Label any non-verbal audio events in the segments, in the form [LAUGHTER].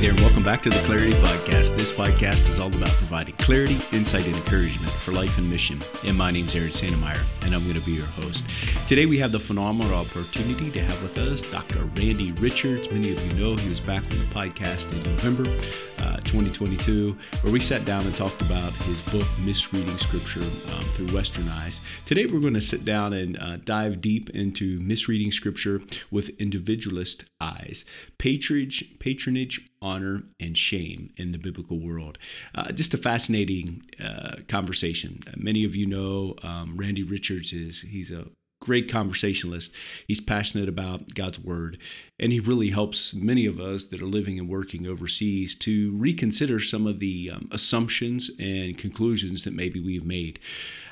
there, and welcome back to the Clarity Podcast. This podcast is all about providing clarity, insight, and encouragement for life and mission. And my name is Aaron Santmyire, and I'm going to be your host. Today, we have the phenomenal opportunity to have with us Dr. Randy Richards. Many of you know he was back on the podcast in November uh, 2022, where we sat down and talked about his book, Misreading Scripture um, Through Western Eyes. Today, we're going to sit down and uh, dive deep into misreading Scripture with individualist eyes. Patronage, patronage honor, and shame in the biblical world. Uh, just a fascinating uh, conversation. Many of you know um, Randy Richards is he's a great conversationalist. He's passionate about God's word, and he really helps many of us that are living and working overseas to reconsider some of the um, assumptions and conclusions that maybe we've made.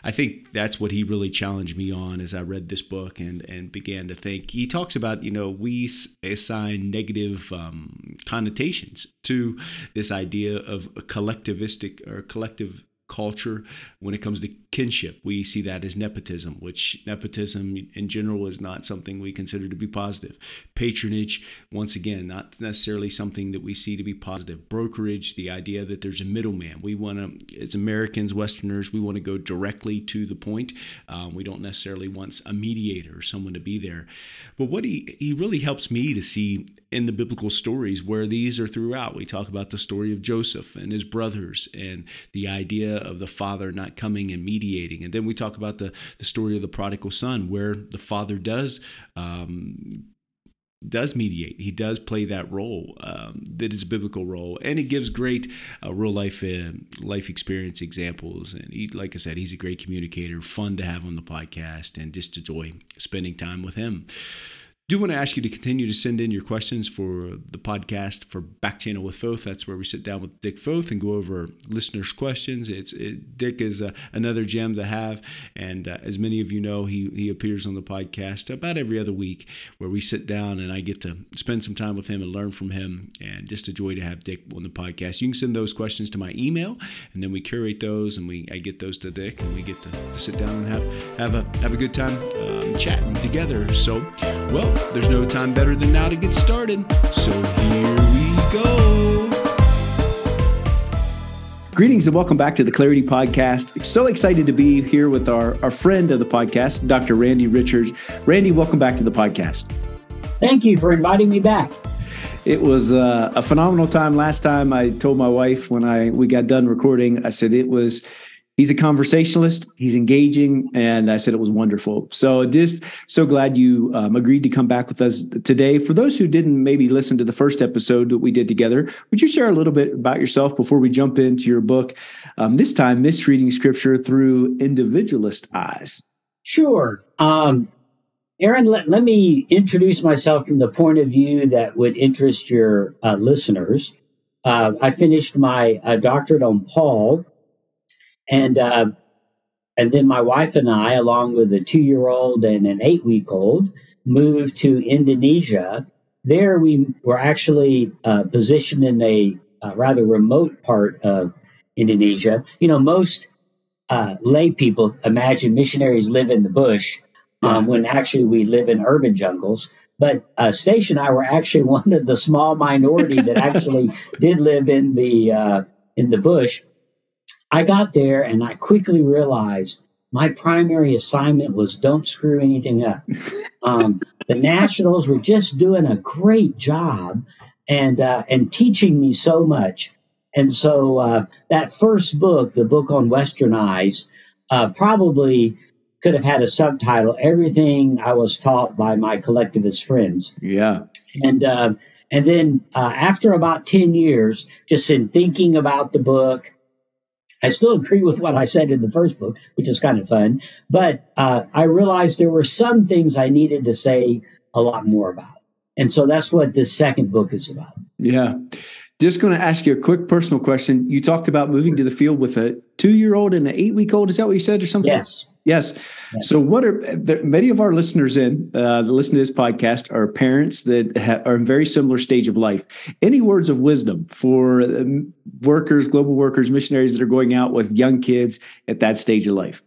I think that's what he really challenged me on as I read this book and and began to think. He talks about you know we assign negative um, connotations to this idea of collectivistic or collective culture when it comes to kinship. We see that as nepotism, which nepotism in general is not something we consider to be positive. Patronage, once again, not necessarily something that we see to be positive. Brokerage, the idea that there's a middleman. We want to, as Americans, Westerners, we want to go directly to the point. Um, we don't necessarily want a mediator or someone to be there. But what he, he really helps me to see in the biblical stories where these are throughout. We talk about the story of Joseph and his brothers and the idea of the father not coming and mediating. And then we talk about the, the story of the prodigal son, where the father does. Um, does mediate. He does play that role um, that is a biblical role, and he gives great uh, real life uh, life experience examples. And he, like I said, he's a great communicator, fun to have on the podcast, and just enjoy spending time with him do want to ask you to continue to send in your questions for the podcast for Back Channel with Foth. That's where we sit down with Dick Foth and go over listeners' questions. It's it, Dick is uh, another gem to have, and uh, as many of you know, he he appears on the podcast about every other week, where we sit down and I get to spend some time with him and learn from him, and just a joy to have Dick on the podcast. You can send those questions to my email, and then we curate those, and we I get those to Dick, and we get to, to sit down and have have a have a good time um, chatting together. So, well there's no time better than now to get started. So here we go. Greetings and welcome back to the Clarity Podcast. So excited to be here with our, our friend of the podcast, Dr. Randy Richards. Randy, welcome back to the podcast. Thank you for inviting me back. It was uh, a phenomenal time last time. I told my wife when I we got done recording, I said it was he's a conversationalist. He's engaging. And i said it was wonderful. So just so glad you um, agreed to come back with us today. For those who didn't maybe listen to the first episode that we did together would you share a little bit about yourself before we jump into your book? Um, this time misreading scripture through individualist eyes. Sure. Um, aaron let, let me introduce myself from the point of view that would interest your uh, listeners. Uh, i finished my uh, doctorate on paul and uh, and then my wife and I, along with a two year old and an eight week old, moved to Indonesia. There, we were actually uh, positioned in a, a, rather remote part of Indonesia. You know, most uh, lay people imagine missionaries live in the bush um, when actually we live in urban jungles. But uh, and I were actually [LAUGHS] one of the small minority that [LAUGHS] actually did live in the uh, in the bush. I got there and I quickly realized my primary assignment was don't screw anything up. Um, the Nationals were just doing a great job and uh, and teaching me so much. And so uh, that first book, the book on Western Eyes, uh, probably could have had a subtitle: "Everything I Was Taught by My Collectivist Friends." Yeah. And uh, and then uh, after about ten years, just in thinking about the book I still agree with what I said in the first book, which is kind of fun. But uh, I realized there were some things I needed to say a lot more about. And so that's what this second book is about. Yeah. Just going to ask you a quick personal question. You talked about moving to the field with a two year old and an eight week old. Is that what you said or something? Yes. Yes. yes. So, what are there, many of our listeners in uh, that listen to this podcast are parents that ha- are in very similar stage of life. Any words of wisdom for um, workers, global workers, missionaries that are going out with young kids at that stage of life?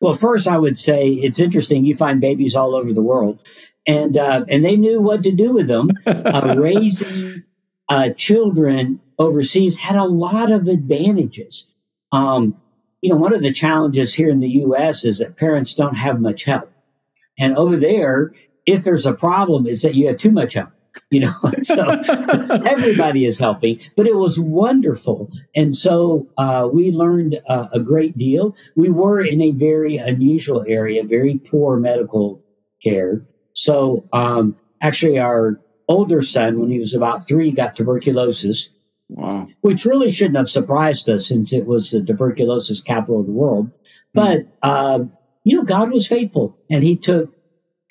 Well, first, I would say it's interesting. You find babies all over the world, and uh, and they knew what to do with them. Uh, [LAUGHS] raising uh, children overseas had a lot of advantages. Um, you know, one of the challenges here in the U.S. is that parents don't have much help, and over there, if there's a problem, is that you have too much help. You know, [LAUGHS] so [LAUGHS] everybody is helping, but it was wonderful, and so uh, we learned uh, a great deal. We were in a very unusual area, very poor medical care. So, um, actually, our older son, when he was about three, got tuberculosis. Wow. Which really shouldn't have surprised us since it was the tuberculosis capital of the world. But, mm. you know, God was faithful and he took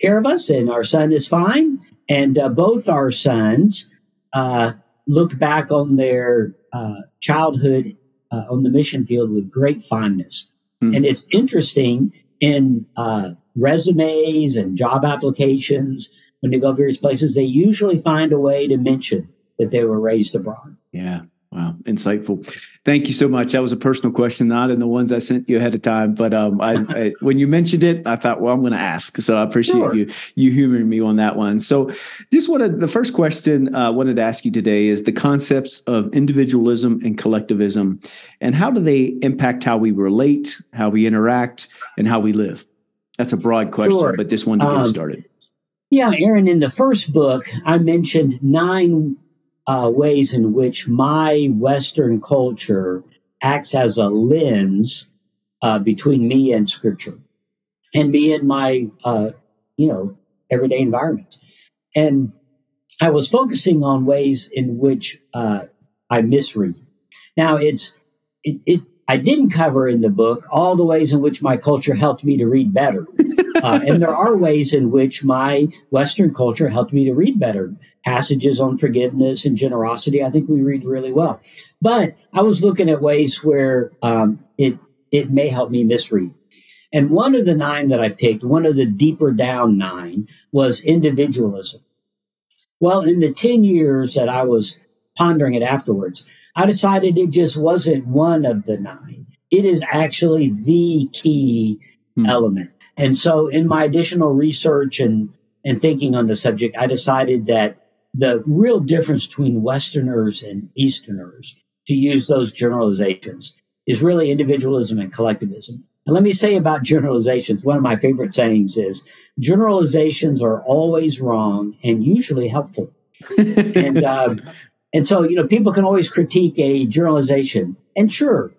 care of us, and our son is fine. And uh, both our sons uh, look back on their uh, childhood uh, on the mission field with great fondness. Mm. And it's interesting in uh, resumes and job applications when they go various places, they usually find a way to mention that they were raised abroad. Yeah. Wow, insightful. Thank you so much. That was a personal question, not in the ones I sent you ahead of time. But um, I, I, when you mentioned it, I thought, well, I'm going to ask. So I appreciate sure. you you humoring me on that one. So, just wanted the first question I uh, wanted to ask you today is the concepts of individualism and collectivism, and how do they impact how we relate, how we interact, and how we live? That's a broad question, sure. but just wanted to get um, started. Yeah, Aaron, in the first book, I mentioned nine uh, ways in which my Western culture acts as a lens uh, between me and Scripture, and me and my, uh, you know, everyday environment. And I was focusing on ways in which uh, I misread. Now, it's it, it I didn't cover in the book all the ways in which my culture helped me to read better. [LAUGHS] Uh, and there are ways in which my Western culture helped me to read better. Passages on forgiveness and generosity, I think we read really well. But I was looking at ways where um, it it may help me misread. And one of the nine that I picked, one of the deeper down nine, was individualism. Well, in the 10 years that I was pondering it afterwards, I decided it just wasn't one of the nine. It is actually the key hmm. element. And so in my additional research and, and thinking on the subject, I decided that the real difference between Westerners and Easterners, to use those generalizations, is really individualism and collectivism. And let me say about generalizations, one of my favorite sayings is generalizations are always wrong and usually helpful. [LAUGHS] and uh, and so, you know, people can always critique a generalization. And sure,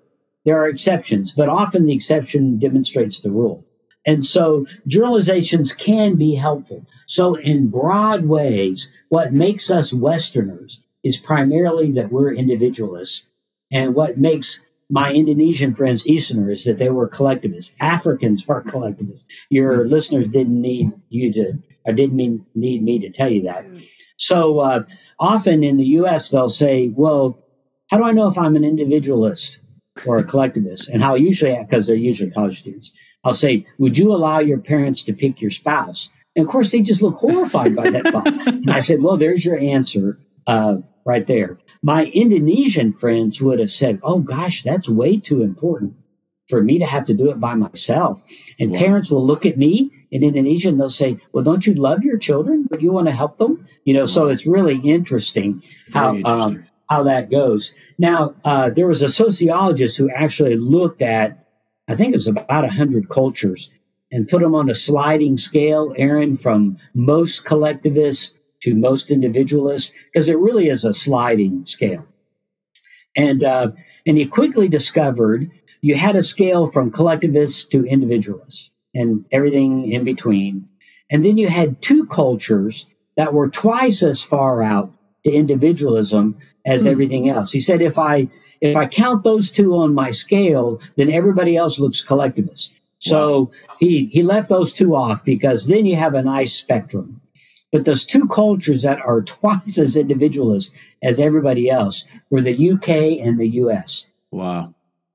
there are exceptions, but often the exception demonstrates the rule. And so generalizations can be helpful. So in broad ways, what makes us Westerners is primarily that we're individualists. And what makes my Indonesian friends Easterners is that they were collectivists. Africans are collectivists. Your mm-hmm. listeners didn't need you to, or didn't mean, need me to tell you that. So uh, often in the U.S., they'll say, "Well, how do I know if I'm an individualist or a collectivist?" And how usually, because they're usually college students, I'll say, "Would you allow your parents to pick your spouse?" And of course, they just look horrified by that thought. And I said, "Well, there's your answer uh, right there." My Indonesian friends would have said, "Oh gosh, that's way too important." For me to have to do it by myself. And wow. parents will look at me in Indonesia and they'll say, Well, don't you love your children, but you want to help them? You know, so it's really interesting how um, interesting. Um, how that goes. Now, uh, there was a sociologist who actually looked at, I think it was about hundred cultures, and put them on a sliding scale, Aaron, from most collectivists to most individualists, because it really is a sliding scale. And uh, and he quickly discovered you had a scale from collectivists to individualists, and everything in between. And then you had two cultures that were twice as far out to individualism as mm-hmm. everything else. He said, if I if I count those two on my scale, then everybody else looks collectivist. So wow. he he left those two off because then you have a nice spectrum. But those two cultures that are [LAUGHS] twice as individualist as everybody else were the UK and the US. Wow.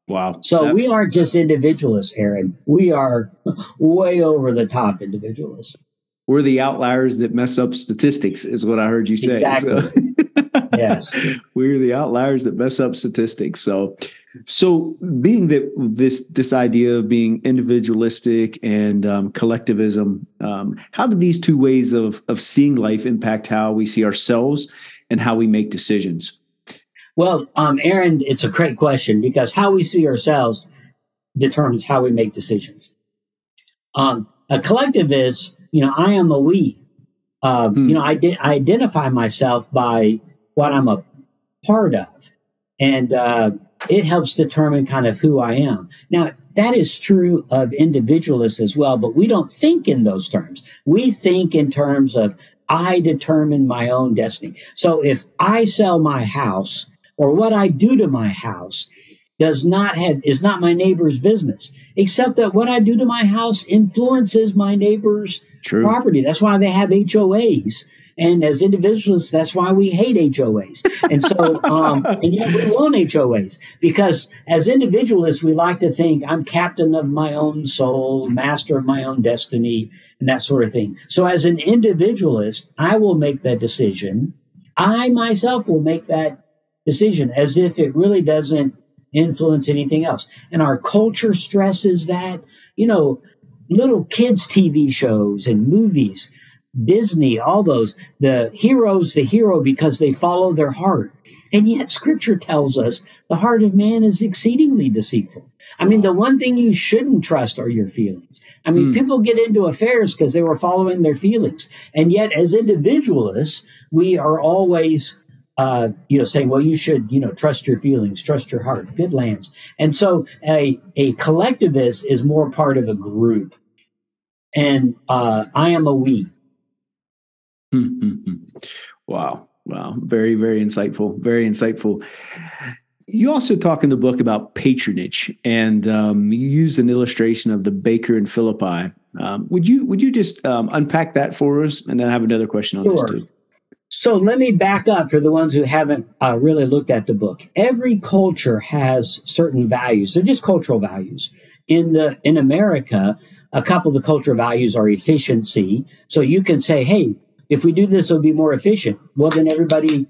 Wow. So that, we aren't just individualists, Aaron. We are [LAUGHS] way over the top individualists we're the outliers that mess up statistics, is what I heard you say. Exactly. So, [LAUGHS] yes. We're the outliers that mess up statistics. So, so being that this this idea of being individualistic and um, collectivism, um, how do these two ways of of seeing life impact how we see ourselves and how we make decisions? Well, um, Aaron, it's a great question because how we see ourselves determines how we make decisions. Um, a collectivist, you know, I am a we. Um, hmm. You know, I, di- I identify myself by what I'm a part of, and uh, it helps determine kind of who I am. Now, that is true of individualists as well, but we don't think in those terms. We think in terms of I determine my own destiny. So if I sell my house or what I do to my house does not have, is not my neighbor's business, except that what I do to my house influences my neighbor's True. property. That's why they have HOAs. And as individuals, that's why we hate HOAs. And so, [LAUGHS] um, and yet we want HOAs because as individualists, we like to think I'm captain of my own soul, master of my own destiny, and that sort of thing. So as an individualist, I will make that decision. I myself will make that decision as if it really doesn't influence anything else. And our culture stresses that, you know, little kids' TV shows and movies, Disney, all those, the hero's the hero because they follow their heart. And yet scripture tells us the heart of man is exceedingly deceitful. I mean, the one thing you shouldn't trust are your feelings. I mean, mm. people get into affairs because they were following their feelings. And yet as individualists, we are always uh, you know, saying, well, you should, you know, trust your feelings, trust your heart, good lands. And so a, a collectivist is more part of a group. And uh, I am a we. [LAUGHS] wow. Wow. Very, very insightful. Very insightful. You also talk in the book about patronage, and um, you use an illustration of the baker in Philippi. Um, would you would you just um, unpack that for us, and then I have another question on sure. this too? So let me back up for the ones who haven't uh, really looked at the book. Every culture has certain values. They're just cultural values. In the in America, a couple of the cultural values are efficiency. So you can say, "Hey, if we do this, it'll be more efficient." Well, then everybody,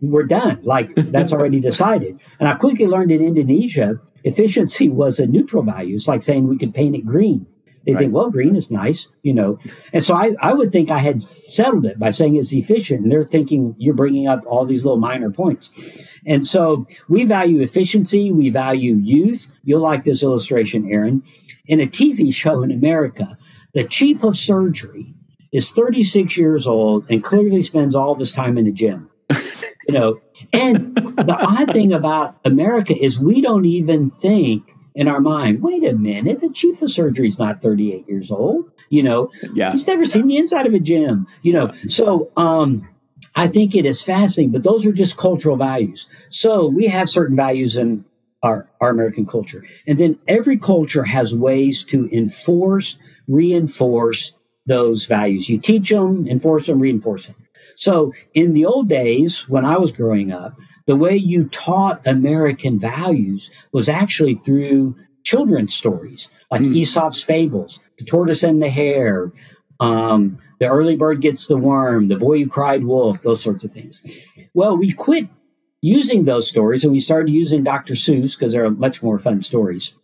we're done. Like that's already decided. And I quickly learned in Indonesia, efficiency was a neutral value. It's like saying we could paint it green. They right. think, well, green is nice, you know. And so I, I would think I had settled it by saying it's efficient. And they're thinking you're bringing up all these little minor points. And so we value efficiency. We value youth. You'll like this illustration, Aaron. In a TV show in America, the chief of surgery is 36 years old and clearly spends all of his time in the gym. you know, and the odd thing about America is we don't even think in our mind, wait a minute, the chief of surgery is not 38 years old. You know, yeah. he's never seen the inside of a gym, you know. So, um, I think it is fascinating, but those are just cultural values. So we have certain values in our, our American culture. And then every culture has ways to enforce, reinforce those values. You teach them, enforce them, reinforce them. So in the old days, when I was growing up, the way you taught American values was actually through children's stories like mm. Aesop's fables, the tortoise and the hare, um, the early bird gets the worm, the boy who cried wolf, those sorts of things. Well, we quit using those stories and we started using Dr. Seuss because they're much more fun stories.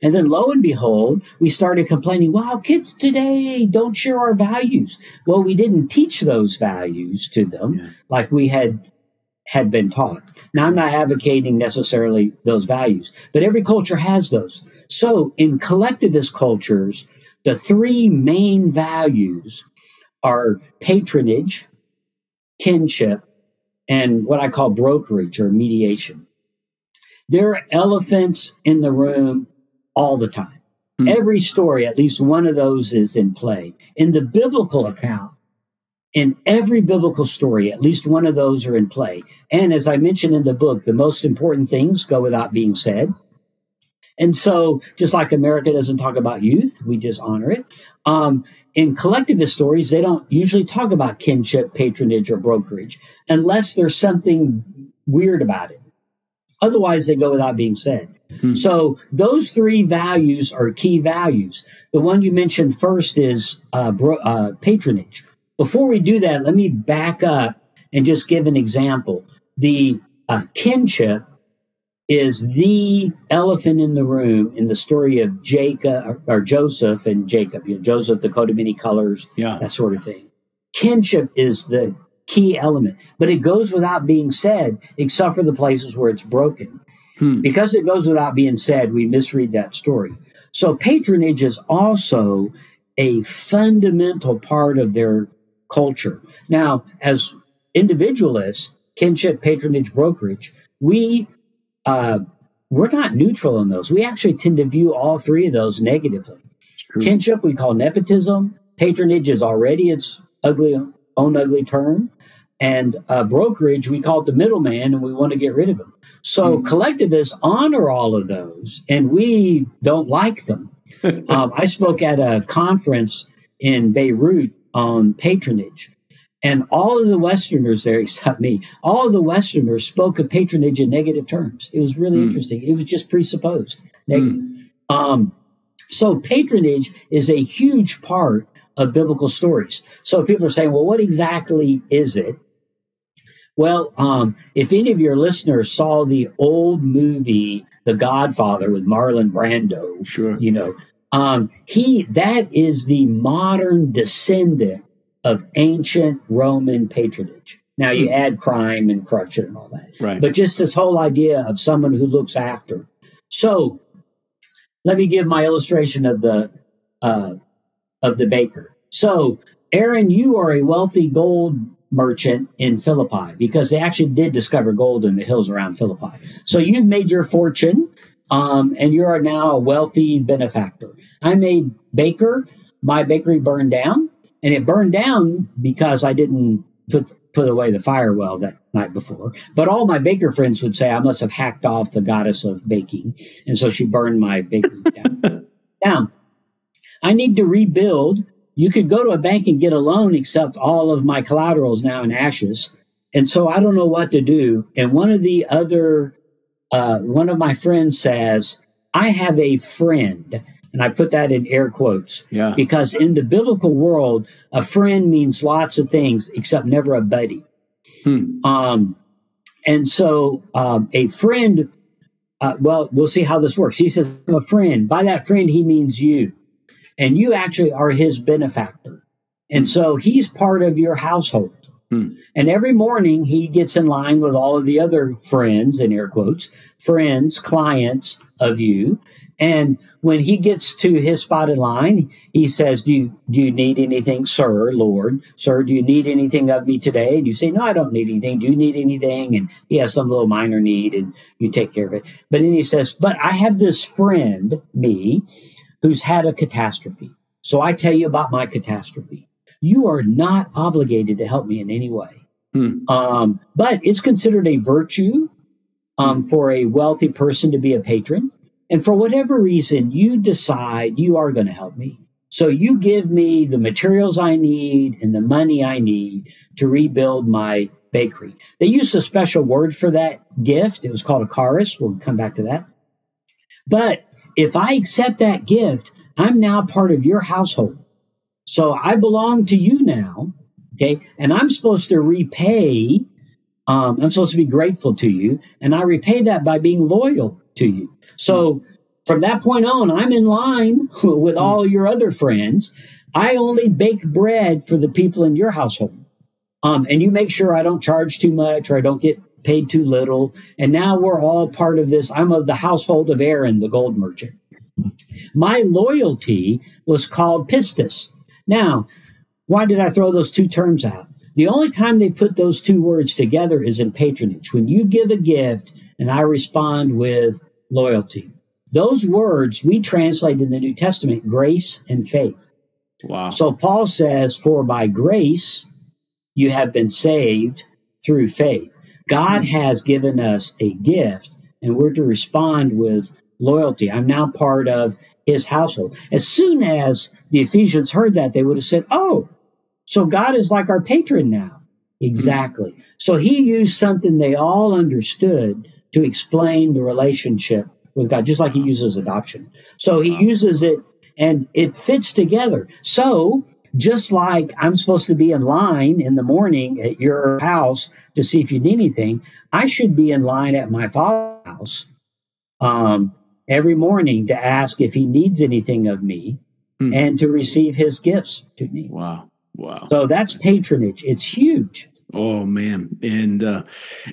And then lo and behold, we started complaining, wow, kids today don't share our values. Well, we didn't teach those values to them yeah. like we had had been taught. Now, I'm not advocating necessarily those values, but every culture has those. So, in collectivist cultures, the three main values are patronage, kinship, and what I call brokerage or mediation. There are elephants in the room all the time. Mm. Every story, at least one of those is in play. In the biblical account, in every biblical story, at least one of those are in play. And as I mentioned in the book, the most important things go without being said. And so, just like America doesn't talk about youth, we just honor it. Um, in collectivist stories, they don't usually talk about kinship, patronage, or brokerage unless there's something weird about it. Otherwise, they go without being said. Hmm. So, those three values are key values. The one you mentioned first is uh, bro- uh, patronage. Before we do that, let me back up and just give an example. The uh, kinship is the elephant in the room in the story of Jacob or, or Joseph and Jacob. You know, Joseph, the coat of many colors, yeah. that sort of thing. Kinship is the key element. But it goes without being said, except for the places where it's broken. Hmm. Because it goes without being said, we misread that story. So patronage is also a fundamental part of their culture. Now, as individualists, kinship, patronage, brokerage, we uh, we're not neutral in those. We actually tend to view all three of those negatively. Kinship we call nepotism. Patronage is already its ugly own ugly term, and uh, brokerage we call it the middleman, and we want to get rid of him. So Hmm. collectivists honor all of those, and we don't like them. [LAUGHS] um, I spoke at a conference in Beirut on patronage, and all of the Westerners there, [LAUGHS] except me, all of the Westerners spoke of patronage in negative terms. It was really Hmm. interesting. It was just presupposed negative. Um, so patronage is a huge part of biblical stories. So people are saying, well, what exactly is it? Well, um, if any of your listeners saw the old movie The Godfather with Marlon Brando, Sure. you know, um, he that is the modern descendant of ancient Roman patronage. Now you add crime and corruption and all that, Right. but just this whole idea of someone who looks after. So, let me give my illustration of the uh, of the baker. So, Aaron, you are a wealthy gold merchant in Philippi because they actually did discover gold in the hills around Philippi. So you've made your fortune, um, and you are now a wealthy benefactor. I'm a baker. My bakery burned down, and it burned down because I didn't put put away the fire well that night before. But all my baker friends would say I must have hacked off the goddess of baking, and so she burned my bakery down. [LAUGHS] now, I need to rebuild. You could go to a bank and get a loan, except all of my collateral is now in ashes. And so I don't know what to do. And one of the other, uh, one of my friends says, I have a friend. And I put that in air quotes Yeah. because in the biblical world, a friend means lots of things except never a buddy. Hmm. Um, and so um, a friend, uh, well, we'll see how this works. He says, I'm a friend. By that friend, he means you. And you actually are his benefactor. And so he's part of your household. Hmm. And every morning he gets in line with all of the other friends, in air quotes, friends, clients of you. And when he gets to his spot in line, he says, do you, do you need anything, sir, Lord? Sir, do you need anything of me today? And you say, No, I don't need anything. Do you need anything? And he has some little minor need and you take care of it. But then he says, But I have this friend, me, who's had a catastrophe. So I tell you about my catastrophe. You are not obligated to help me in any way. Hmm. Um, but it's considered a virtue um, for a wealthy person to be a patron. And for whatever reason, you decide you are going to help me. So you give me the materials I need and the money I need to rebuild my bakery. They used a special word for that gift. It was called a charis. We'll come back to that. But if I accept that gift, I'm now part of your household. So I belong to you now. Okay. And I'm supposed to repay. Um, I'm supposed to be grateful to you. And I repay that by being loyal to you. So from that point on, I'm in line [LAUGHS] with all your other friends. I only bake bread for the people in your household. Um, and you make sure I don't charge too much or I don't get paid too little. And now we're all part of this. I'm of the household of Aaron, the gold merchant. My loyalty was called pistis. Now, why did I throw those two terms out? The only time they put those two words together is in patronage. When you give a gift and I respond with loyalty. Those words we translate in the New Testament grace and faith. Wow. So Paul says, For by grace you have been saved through faith. God has given us a gift, and we're to respond with loyalty. I'm now part of his household. As soon as the Ephesians heard that, they would have said, Oh, so God is like our patron now. Exactly. So he used something they all understood to explain the relationship with God, just like he uses adoption. So he uses it and it fits together. So just like I'm supposed to be in line in the morning at your house to see if you need anything, I should be in line at my father's house um, every morning to ask if he needs anything of me Hmm. and to receive his gifts to me. wow. Wow. So that's patronage. It's huge. Oh man! And uh,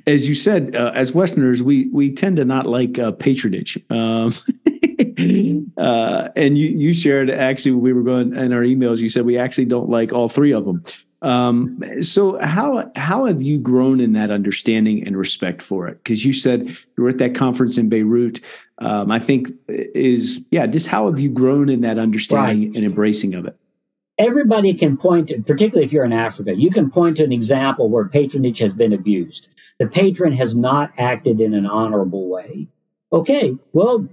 as you said, uh, as Westerners, we we tend to not like uh, patronage. Um, [LAUGHS] uh, and you you shared actually we were going in our emails. You said we actually don't like all three of them. Um, so how how have you grown in that understanding and respect for it? Because you said you were at that conference in Beirut. Um, I think is yeah. Just how have you grown in that understanding right. and embracing of it? Everybody can point, to, particularly if you're in Africa, you can point to an example where patronage has been abused. The patron has not acted in an honorable way. Okay, well,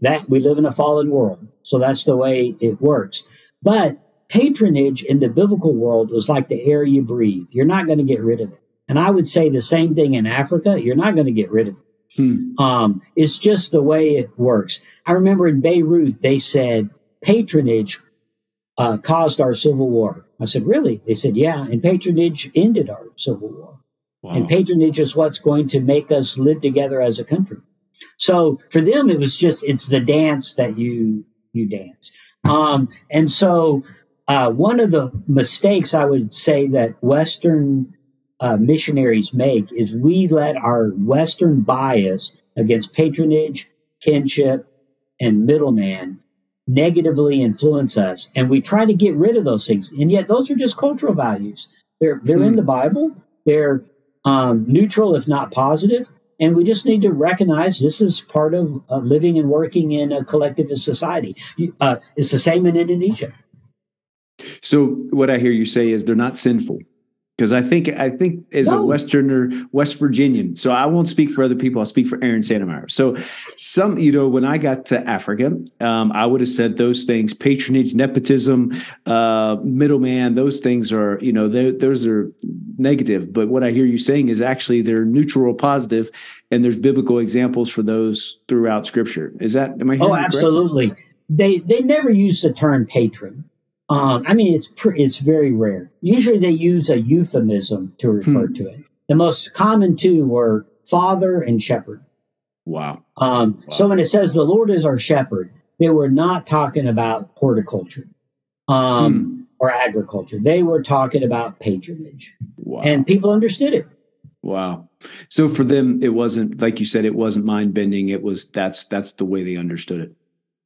that we live in a fallen world, so that's the way it works. But patronage in the biblical world was like the air you breathe. You're not going to get rid of it. And I would say the same thing in Africa. You're not going to get rid of it. Hmm. Um, it's just the way it works. I remember in Beirut, they said patronage uh, caused our civil war. I said, really? They said, yeah. And patronage ended our civil war. Wow. And patronage is what's going to make us live together as a country. So for them, it was just, it's the dance that you, you dance. Um, and so uh, one of the mistakes I would say that Western uh, missionaries make is we let our Western bias against patronage, kinship, and middleman negatively influence us, and we try to get rid of those things. And yet, those are just cultural values. They're they're mm. in hmm. the Bible. They're um, neutral, if not positive. And we just need to recognize this is part of uh, living and working in a collectivist society. Uh, it's the same in Indonesia. So what I hear you say is they're not sinful. Because I think I think as no. a Westerner, West Virginian, so I won't speak for other people. I'll speak for Aaron Santmyire. So some, you know, when I got to Africa, um, I would have said those things: patronage, nepotism, uh, middleman. Those things are, you know, those are negative. But what I hear you saying is actually they're neutral or positive, and there's biblical examples for those throughout Scripture. Is that? Am I? Hearing oh, absolutely. They they never use the term patron. Um, I mean, it's pr- it's very rare. Usually, they use a euphemism to refer hmm. to it. The most common two were father and shepherd. Wow. Um, wow. So when it says the Lord is our shepherd, they were not talking about horticulture um, hmm. or agriculture. They were talking about patronage, wow. and people understood it. Wow. So for them, it wasn't like you said. It wasn't mind bending. It was that's that's the way they understood it.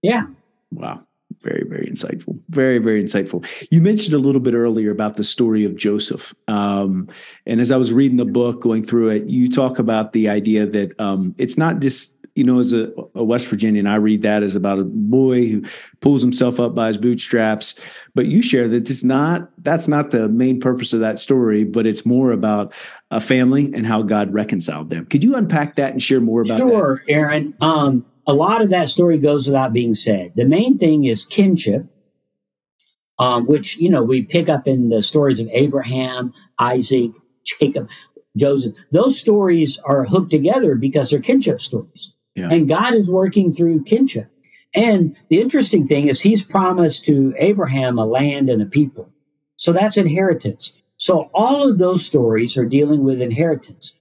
Yeah. Wow very very insightful. Very very insightful. You mentioned a little bit earlier about the story of joseph um, and as i was reading the book going through it you talk about the idea that um, it's not just you know as a, a, west virginian i read that as about a boy who pulls himself up by his bootstraps but you share that it's not that's not the main purpose of that story but it's more about a family and how god reconciled them. Could you unpack that and share more about sure that? aaron. Um, a lot of that story goes without being said. The main thing is kinship, um, which, you know, we pick up in the stories of Abraham, Isaac, Jacob, Joseph. Those stories are hooked together because they're kinship stories. Yeah. And God is working through kinship. And the interesting thing is he's promised to Abraham a land and a people. So that's inheritance. So all of those stories are dealing with inheritance.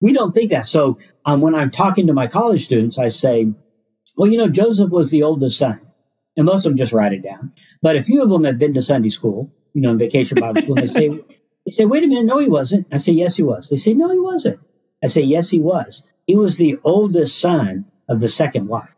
We don't think that. So um, when I'm talking to my college students, I say, well, you know, Joseph was the oldest son. And most of them just write it down. But a few of them have been to Sunday school, you know, in vacation Bible school. And they say, [LAUGHS] they say, wait a minute, no, he wasn't. I say, yes, he was. They say, no, he wasn't. I say, yes, he was. He was the oldest son of the second wife.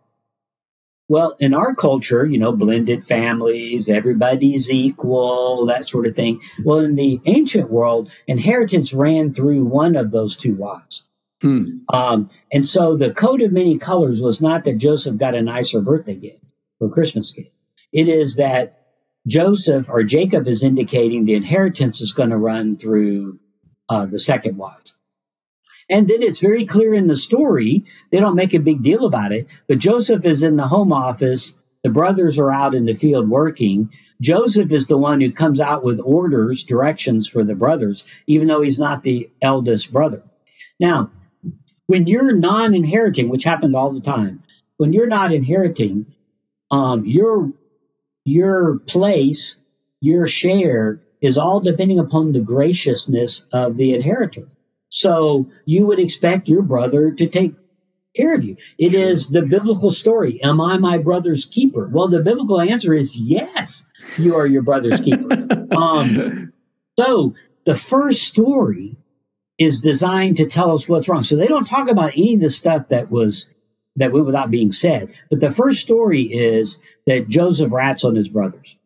Well, in our culture, you know, blended families, everybody's equal, that sort of thing. Well, in the ancient world, inheritance ran through one of those two wives. Hmm. Um, and so the coat of many colors was not that Joseph got a nicer birthday gift or Christmas gift. It is that Joseph or Jacob is indicating the inheritance is going to run through uh, the second wife. And then it's very clear in the story. They don't make a big deal about it, but Joseph is in the home office. The brothers are out in the field working. Joseph is the one who comes out with orders, directions for the brothers, even though he's not the eldest brother. Now, when you're non-inheriting, which happened all the time, when you're not inheriting, um, your your place, your share is all depending upon the graciousness of the inheritor. So you would expect your brother to take care of you. It is the biblical story. Am I my brother's keeper? Well, the biblical answer is yes, you are your brother's keeper. [LAUGHS] Um, so the first story is designed to tell us what's wrong. So they don't talk about any of the stuff that was that went without being said. But the first story is that Joseph rats on his brothers.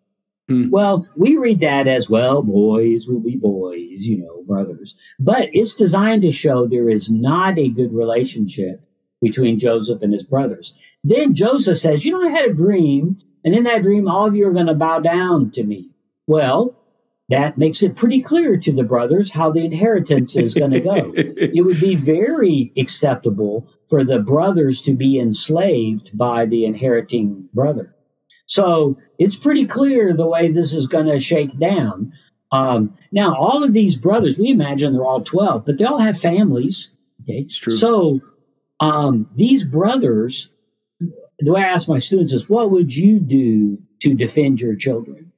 Hmm. Well, we read that as well, boys will be boys, you know, brothers. But it's designed to show there is not a good relationship between Joseph and his brothers. Then Joseph says, You know, I had a dream, and in that dream, all of you are going to bow down to me. Well, that makes it pretty clear to the brothers how the inheritance is going to go. [LAUGHS] it would be very acceptable for the brothers to be enslaved by the inheriting brother. So it's pretty clear the way this is going to shake down. Um, now, all of these brothers, we imagine they're all 12, but they all have families. Okay. It's true. So um, these brothers, the way I ask my students is, what would you do to defend your children?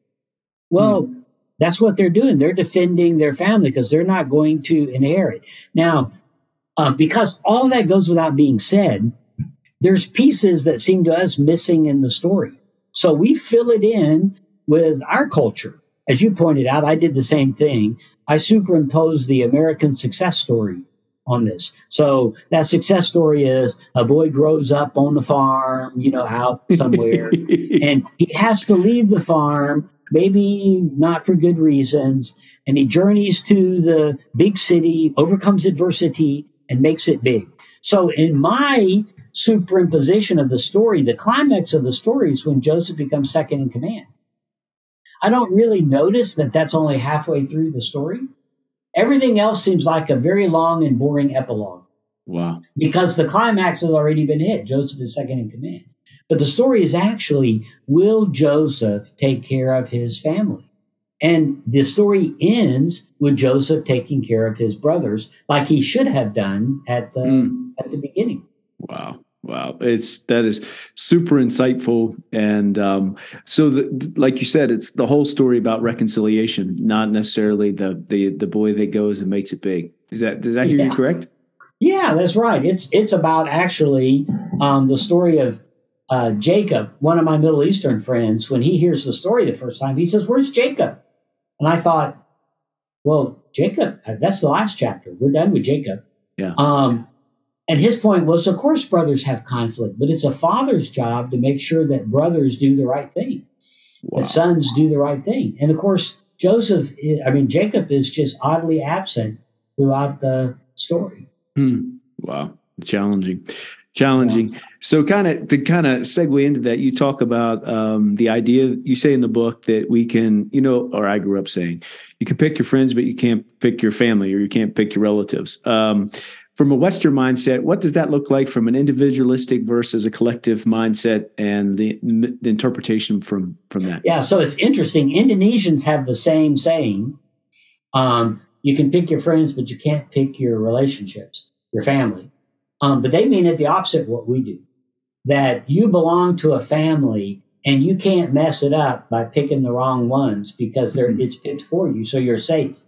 Well, mm. That's what they're doing. They're defending their family because they're not going to inherit. Now, um, because all that goes without being said, there's pieces that seem to us missing in the story. So we fill it in with our culture. As you pointed out, I did the same thing. I superimposed the American success story on this. So that success story is a boy grows up on the farm, you know, out somewhere, [LAUGHS] and he has to leave the farm, maybe not for good reasons, and he journeys to the big city, overcomes adversity, and makes it big. So in my superimposition of the story, the climax of the story is when Joseph becomes second in command. I don't really notice that that's only halfway through the story. Everything else seems like a very long and boring epilogue. Wow. Because the climax has already been hit. Joseph is second in command. But the story is actually will Joseph take care of his family? And the story ends with Joseph taking care of his brothers like he should have done at the mm. at the beginning. Wow. Wow, it's that is super insightful, and um, so the, like you said, it's the whole story about reconciliation, not necessarily the the the boy that goes and makes it big. Is that does that hear yeah. you correct? Yeah, that's right. It's it's about actually um, the story of uh, Jacob, one of my Middle Eastern friends. When he hears the story the first time, he says, "Where's Jacob?" And I thought, well, Jacob, uh, that's the last chapter. We're done with Jacob. Yeah. Um, and his point was, of course, brothers have conflict, but it's a father's job to make sure that brothers do the right thing, wow. that sons do the right thing. And of course, Joseph, I mean, Jacob is just oddly absent throughout the story. Hmm. Wow. Challenging. Challenging. So, kind of to kind of segue into that, you talk about um, the idea you say in the book that we can, you know, or I grew up saying, you can pick your friends, but you can't pick your family, or you can't pick your relatives. Um, from a Western mindset, what does that look like from an individualistic versus a collective mindset and the, the interpretation from, from that? Yeah, so it's interesting. Indonesians have the same saying. Um, you can pick your friends, but you can't pick your relationships, your family. Um, but they mean it the opposite of what we do. That you belong to a family and you can't mess it up by picking the wrong ones because they're, mm-hmm. it's picked for you, so you're safe.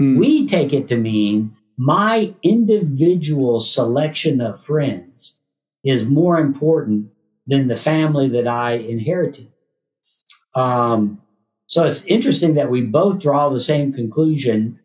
Mm. We take it to mean my individual selection of friends is more important than the family that I inherited. Um, so it's interesting that we both draw the same conclusion,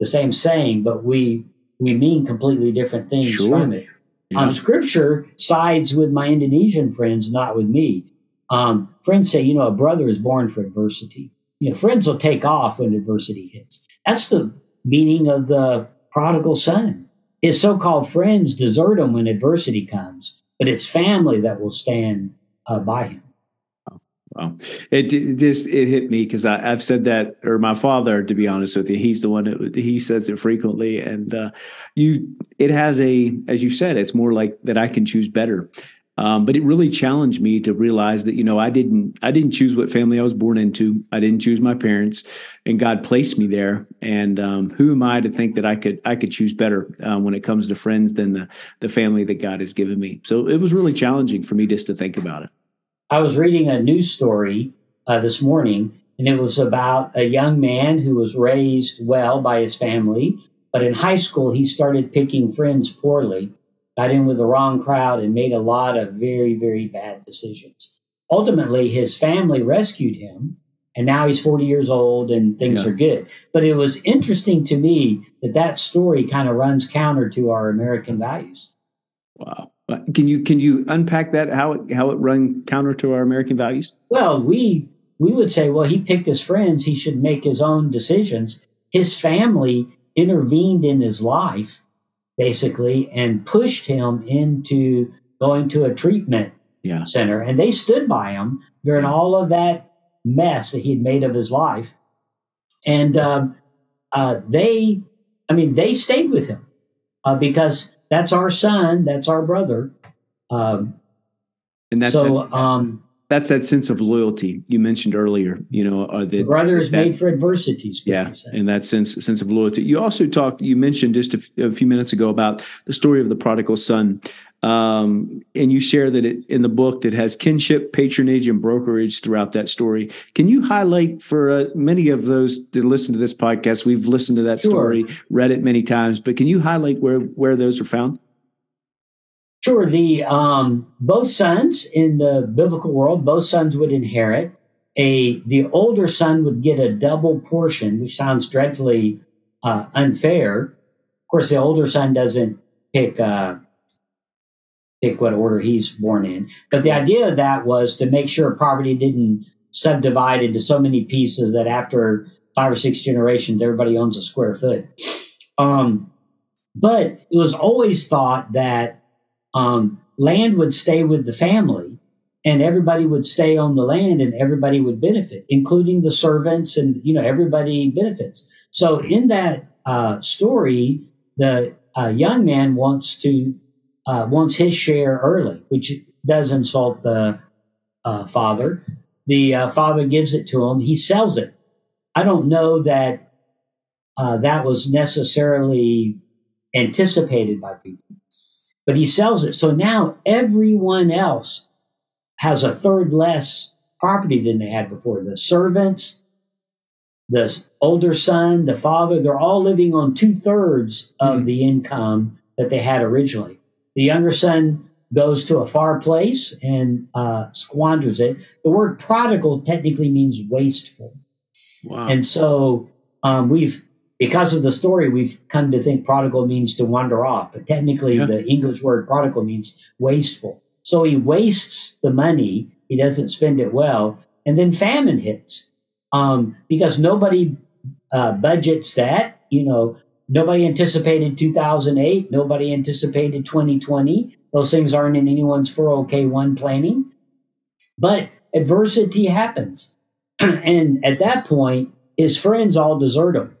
the same saying, but we we mean completely different things sure. from it. Yeah. Um, scripture sides with my Indonesian friends, not with me. Um, friends say, you know, a brother is born for adversity. You know, friends will take off when adversity hits. That's the meaning of the prodigal son. His so called friends desert him when adversity comes, but it's family that will stand uh, by him. Wow. It, it just it hit me because I've said that, or my father, to be honest with you, he's the one that he says it frequently, and uh, you, it has a, as you said, it's more like that I can choose better. Um, but it really challenged me to realize that you know I didn't I didn't choose what family I was born into. I didn't choose my parents, and God placed me there. And um, who am I to think that I could I could choose better uh, when it comes to friends than the the family that God has given me? So it was really challenging for me just to think about it. I was reading a news story uh, this morning, and it was about a young man who was raised well by his family, but in high school he started picking friends poorly got in with the wrong crowd and made a lot of very, very bad decisions. Ultimately, his family rescued him, and now he's 40 years old and things Yeah. are good. But it was interesting to me that that story kind of runs counter to our American values. Wow. Can you can you unpack that how it how it run counter to our American values? Well, we we would say, well, he picked his friends. He should make his own decisions. His family intervened in his life, basically, and pushed him into going to a treatment Yeah. center, and they stood by him during all of that mess that he had made of his life. And um, uh, they, I mean, they stayed with him uh, because that's our son, that's our brother. Um, And that's so um, that's that sense of loyalty you mentioned earlier. You know, uh, the that brother is that- made for adversity. yeah, in that sense sense of loyalty. You also talked. You mentioned just a, f- a few minutes ago about the story of the prodigal son, um, and you share that it, in the book that has kinship, patronage, and brokerage throughout that story. Can you highlight for uh, many of those that listen to this podcast? We've listened to that Sure. story, read it many times, but can you highlight where where those are found? Sure. The um, both sons in the biblical world, both sons would inherit. A the older son would get a double portion, which sounds dreadfully uh, unfair. Of course, the older son doesn't pick uh, pick what order he's born in, but the idea of that was to make sure property didn't subdivide into so many pieces that after five or six generations, everybody owns a square foot. Um, but it was always thought that um, land would stay with the family and everybody would stay on the land and everybody would benefit including the servants and you know everybody benefits. So in that uh, story the uh, young man wants to uh, wants his share early which does insult the uh, father. The uh, father gives it to him. He sells it. I don't know that uh, that was necessarily anticipated by people but he sells it. So now everyone else has a third less property than they had before. The servants, the older son, the father, they're all living on two thirds of Mhm. the income that they had originally. The younger son goes to a far place and uh, squanders it. The word prodigal technically means wasteful. Wow. And so um, we've, because of the story, we've come to think prodigal means to wander off. But technically, Yeah. the English word prodigal means wasteful. So he wastes the money, he doesn't spend it well, and then famine hits um, because nobody uh, budgets that. You know, nobody anticipated 2008, nobody anticipated 2020. Those things aren't in anyone's 401k1 planning. But adversity happens. [CLEARS THROAT] and at that point, his friends all desert him.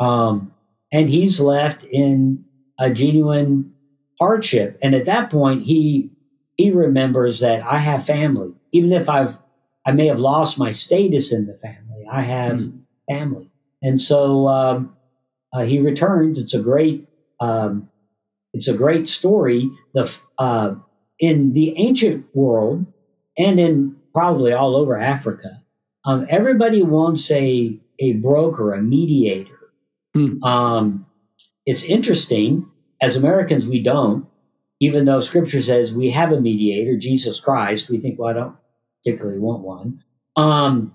Um, and he's left in a genuine hardship. And at that point, he he remembers that I have family, even if I've I may have lost my status in the family. I have family, and so um, uh, he returns. It's a great um, it's a great story. The uh, in the ancient world and in probably all over Africa, um, everybody wants a a broker, a mediator. Hmm. Um, it's interesting. As Americans, we don't, even though Scripture says we have a mediator, Jesus Christ. We think, well, I don't particularly want one. Um,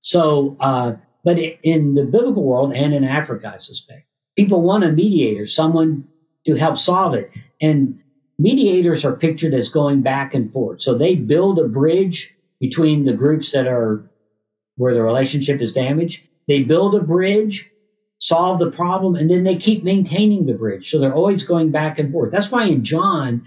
so, uh, but in the biblical world and in Africa, I suspect people want a mediator, someone to help solve it. And mediators are pictured as going back and forth. So they build a bridge between the groups that are where the relationship is damaged. They build a bridge, solve the problem, and then they keep maintaining the bridge. So they're always going back and forth. That's why in John,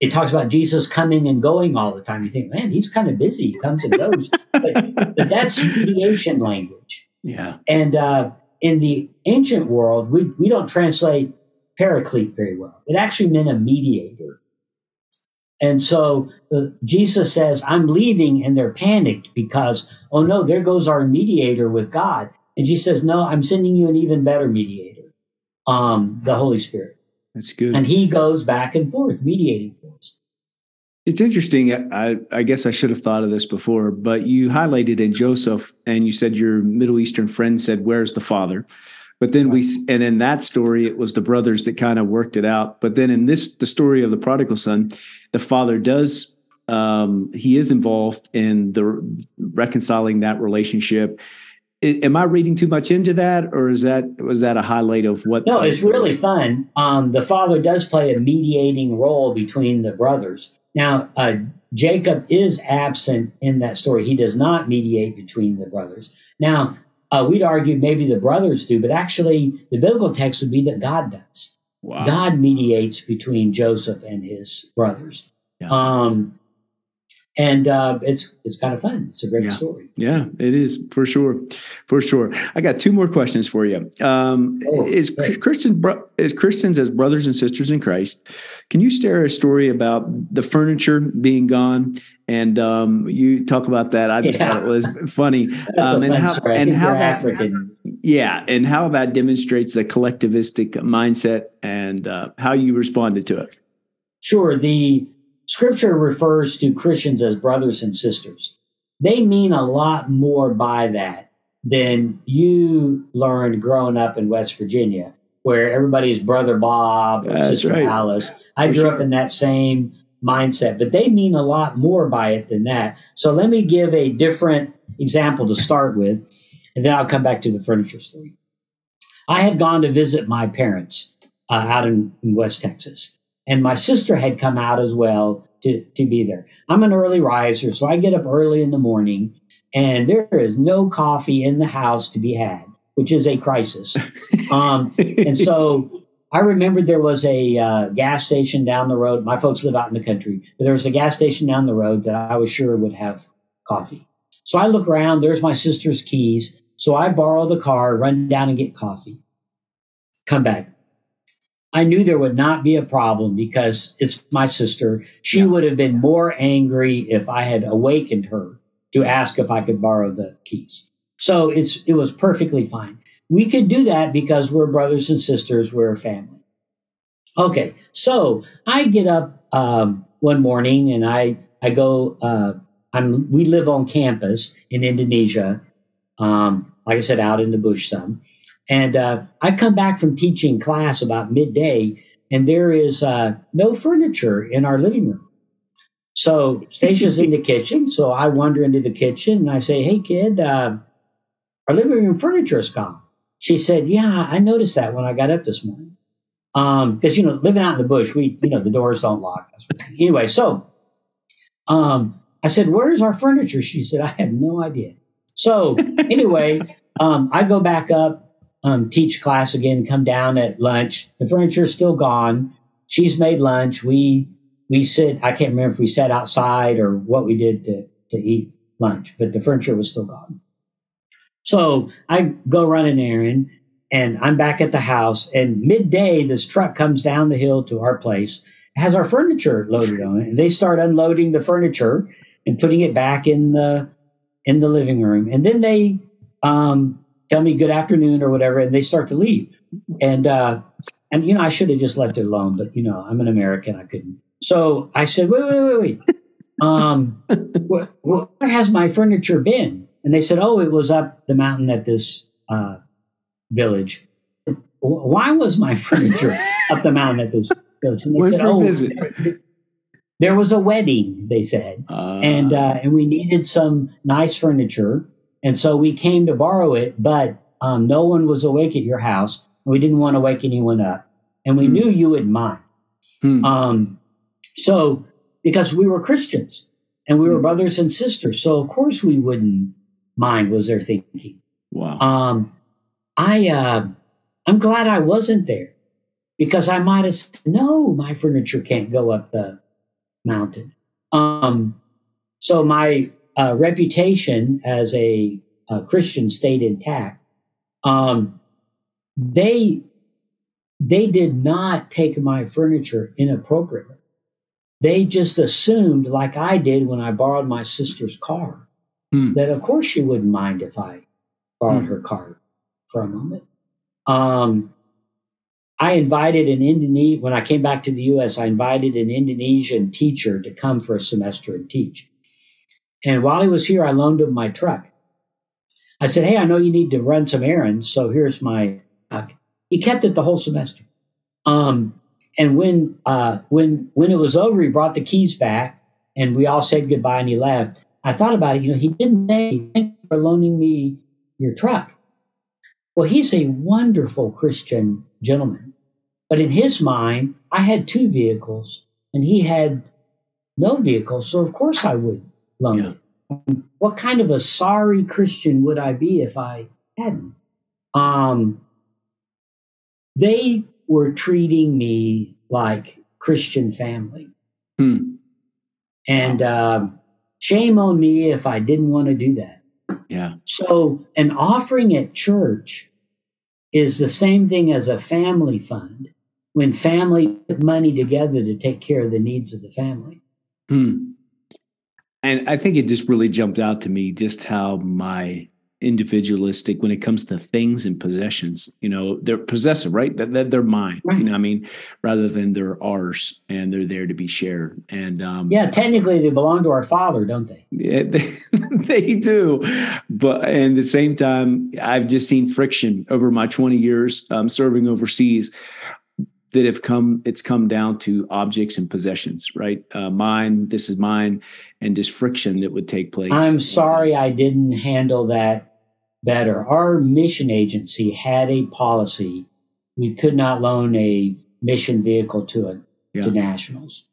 it talks about Jesus coming and going all the time. You think, man, he's kind of busy. He comes and goes. [LAUGHS] but, but that's mediation language. yeah. And uh, in the ancient world, we, we don't translate paraclete very well. It actually meant a mediator. And so uh, Jesus says, I'm leaving, and they're panicked because, oh no, there goes our mediator with God. And she says, no, I'm sending you an even better mediator, um, the Holy Spirit. That's good. And he goes back and forth, mediating for us. It's interesting. I, I guess I should have thought of this before, but you highlighted in Joseph, and you said your Middle Eastern friend said, "Where's the father?" But then we, and in that story, it was the brothers that kind of worked it out. But then in this, the story of the prodigal son, the father does um, he is involved in the reconciling that relationship. Am I reading too much into that, or is that was that a highlight of what? No, it's really fun. Um, the father does play a mediating role between the brothers. Now, uh, Jacob is absent in that story. He does not mediate between the brothers. Now, uh, we'd argue maybe the brothers do, but actually, the biblical text would be that God does. Wow. God mediates between Joseph and his brothers. Yeah. Um, and uh, it's it's kind of fun. It's a great yeah. story. Yeah, it is for sure, for sure. I got two more questions for you. Um, oh, is great. Christians is Christians as brothers and sisters in Christ? Can you share a story about the furniture being gone? And um, you talk about that. I just yeah. thought it was funny. [LAUGHS] um, and how and how that, African. yeah, and how that demonstrates the collectivistic mindset and uh, how you responded to it. Sure. The Scripture refers to Christians as brothers and sisters. They mean a lot more by that than you learned growing up in West Virginia, where everybody's brother Bob or That's sister right. Alice. I For grew sure. up in that same mindset, but they mean a lot more by it than that. So let me give a different example to start with, and then I'll come back to the furniture story. I had gone to visit my parents uh, out in, in West Texas and my sister had come out as well to, to be there. I'm an early riser, so I get up early in the morning and there is no coffee in the house to be had, which is a crisis. [LAUGHS] um, and so I remembered there was a uh, gas station down the road. My folks live out in the country, but there was a gas station down the road that I was sure would have coffee. So I look around, there's my sister's keys. So I borrow the car, run down and get coffee, come back. I knew there would not be a problem because it's my sister. She yeah. would have been more angry if I had awakened her to ask if I could borrow the keys. So it's it was perfectly fine. We could do that because we're brothers and sisters, we're a family. Okay, so I get up um, one morning and I I go. Uh, I'm we live on campus in Indonesia. Um, like I said, out in the bush some. And uh, I come back from teaching class about midday, and there is uh, no furniture in our living room. So Stacey's in the [LAUGHS] kitchen. So I wander into the kitchen and I say, Hey, kid, uh, our living room furniture is gone. She said, Yeah, I noticed that when I got up this morning. Um, because you know, living out in the bush, we, you know, the doors don't lock. Anyway, so um, I said, Where's our furniture? She said, I have no idea. So anyway, um, I go back up um, teach class again, come down at lunch. The furniture's still gone. She's made lunch. We we sit. I can't remember if we sat outside or what we did to to eat lunch, but the furniture was still gone. So I go run an errand, and I'm back at the house. And midday, this truck comes down the hill to our place, has our furniture loaded on it, and they start unloading the furniture and putting it back in the in the living room. And then they um, tell me good afternoon or whatever, and they start to leave. And uh, and you know, I should have just left it alone, but you know, I'm an American, I couldn't. So I said, wait, wait, wait, wait. Um, where, where, has my furniture been? And they said, oh, it was up the mountain at this uh, village. Why was my [LAUGHS] furniture up the mountain at this village? And they Went said, oh. There, there was a wedding, they said, uh, and uh, and we needed some nice furniture. And so we came to borrow it, but um, no one was awake at your house. We didn't want to wake anyone up. And we hmm. knew you would mind. Hmm. Um, so, because we were Christians and we were hmm. brothers and sisters. So, of course, we wouldn't mind, was their thinking. Wow. Um, I, uh, I'm glad I wasn't there because I might have said, no, my furniture can't go up the mountain. Um, so my uh, reputation as a, a, Christian stayed intact. Um, they they did not take my furniture inappropriately. They just assumed, like I did when I borrowed my sister's car, hmm. that of course she wouldn't mind if I borrowed hmm. her car for a moment. Um, I invited an Indonesian, when I came back to the US, I invited an Indonesian teacher to come for a semester and teach. And while he was here, I loaned him my truck. I said, Hey, I know you need to run some errands, so here's my truck. He kept it the whole semester. Um, and when uh, when when it was over, he brought the keys back and we all said goodbye and he left. I thought about it. You know, he didn't say, thank you for loaning me your truck. Well, he's a wonderful Christian gentleman. But in his mind, I had two vehicles and he had no vehicle. So, of course, I would loan yeah. What kind of a sorry Christian would I be if I hadn't? Um, they were treating me like Christian family. Hmm. And um, shame on me if I didn't want to do that. Yeah. So, an offering at church is the same thing as a family fund when family put money together to take care of the needs of the family. Hmm. And I think it just really jumped out to me just how my individualistic when it comes to things and possessions. You know, they're possessive, right? That, that they're mine. Right. You know, I mean, rather than they're ours and they're there to be shared. And um, yeah, technically they belong to our Father, don't they? Yeah, [LAUGHS] they, they do. But at the same time, I've just seen friction over my 20 years um, serving overseas that have come it's come down to objects and possessions right uh, mine this is mine and just friction that would take place i'm sorry i didn't handle that better. Our mission agency had a policy we could not loan a mission vehicle to a, yeah. to nationals.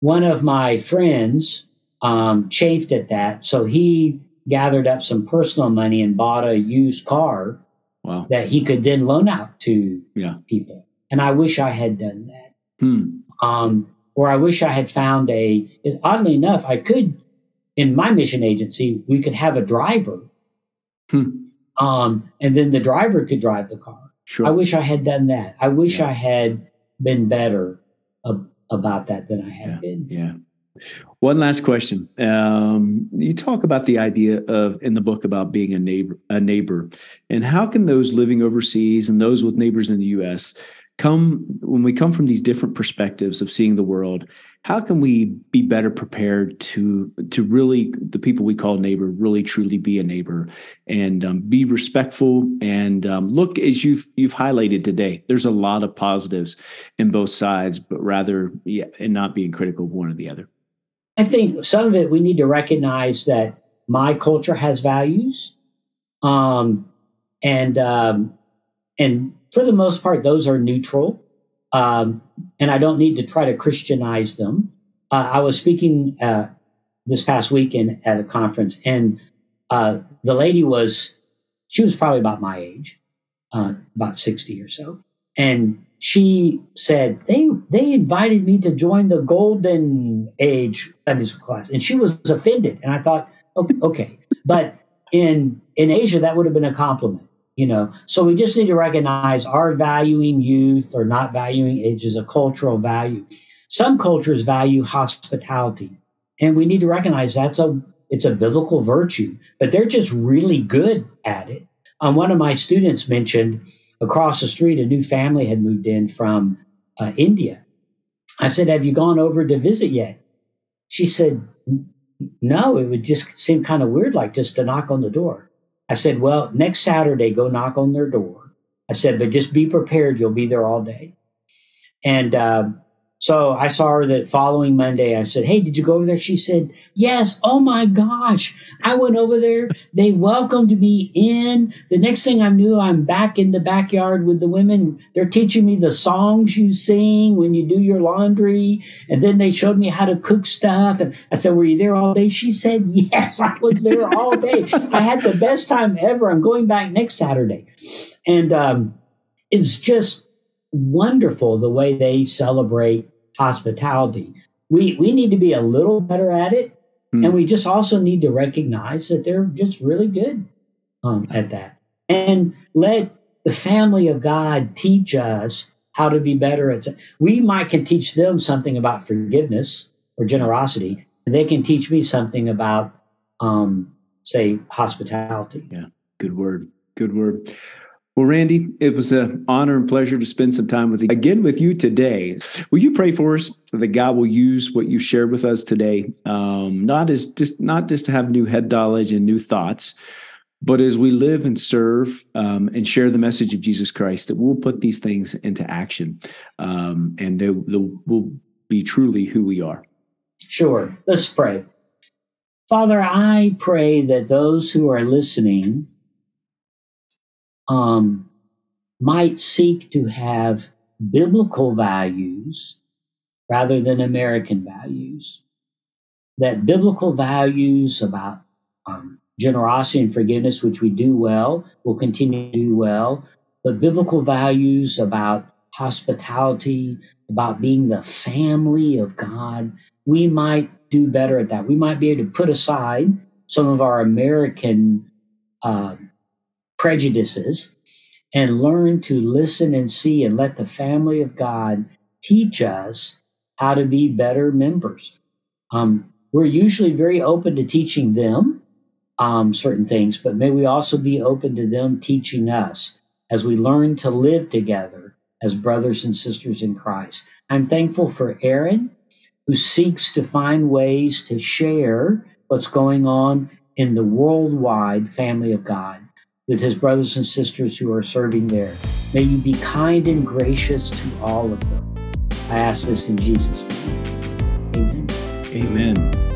One of my friends um, chafed at that, so he gathered up some personal money and bought a used car wow. that he could then loan out to yeah. people. And I wish I had done that. Hmm. Um, or I wish I had found a. Oddly enough, I could in my mission agency we could have a driver Hmm. Um, and then the driver could drive the car. Sure. I wish I had done that. I wish yeah. I had been better ab- about that than I had yeah. been. Yeah. One last question. Um, you talk about the idea of in the book about being a neighbor, a neighbor, and how can those living overseas and those with neighbors in the U.S. come when we come from these different perspectives of seeing the world? how can we be better prepared to to really the people we call neighbor really truly be a neighbor and um, be respectful and um, look as you've you've highlighted today there's a lot of positives in both sides but rather yeah and not being critical of one or the other i think some of it we need to recognize that my culture has values um, and um, and for the most part those are neutral um, and I don't need to try to Christianize them. Uh, I was speaking uh, this past weekend at a conference, and uh, the lady was, she was probably about my age, uh, about 60 or so. And she said, they, they invited me to join the golden age Sunday school class. And she was offended. And I thought, okay, okay. But in, in Asia, that would have been a compliment you know? So we just need to recognize our valuing youth or not valuing age is a cultural value. Some cultures value hospitality and we need to recognize that's a it's a biblical virtue but they're just really good at it. Um, one of my students mentioned across the street a new family had moved in from uh, india. I said have you gone over to visit yet? She said no it would just seem kind of weird like just to knock on the door I said, well, next Saturday, go knock on their door. I said, but just be prepared. You'll be there all day. And um, so I saw her that following Monday. I said, Hey, did you go over there? She said, Yes. Oh my gosh. I went over there. They welcomed me in. The next thing I knew, I'm back in the backyard with the women. They're teaching me the songs you sing when you do your laundry. And then they showed me how to cook stuff. And I said, Were you there all day? She said, Yes, I was there all day. I had the best time ever. I'm going back next Saturday. And um, it was just wonderful the way they celebrate hospitality. We we need to be a little better at it, mm. and we just also need to recognize that they're just really good um, at that, and let the family of God teach us how to be better at. It. We might can teach them something about forgiveness or generosity, and they can teach me something about, um, say, hospitality. Yeah, good word. Good word. Well, Randy, it was an honor and pleasure to spend some time with you again with you today. Will you pray for us that God will use what you shared with us today, um, not as just not just to have new head knowledge and new thoughts, but as we live and serve um, and share the message of Jesus Christ, that we'll put these things into action, um, and will be truly who we are. Sure. Let's pray. Father, I pray that those who are listening um, might seek to have biblical values rather than American values. That biblical values about um, generosity and forgiveness, which we do well, will continue to do well, but biblical values about hospitality, about being the family of God, we might do better at that. We might be able to put aside some of our American uh, prejudices and learn to listen and see and let the family of God teach us how to be better members. Um, we're usually very open to teaching them um, certain things, but may we also be open to them teaching us as we learn to live together as brothers and sisters in Christ. I'm thankful for Aaron, who seeks to find ways to share what's going on in the worldwide family of God with his brothers and sisters who are serving there. May you be kind and gracious to all of them. I ask this in Jesus' name. Amen. Amen.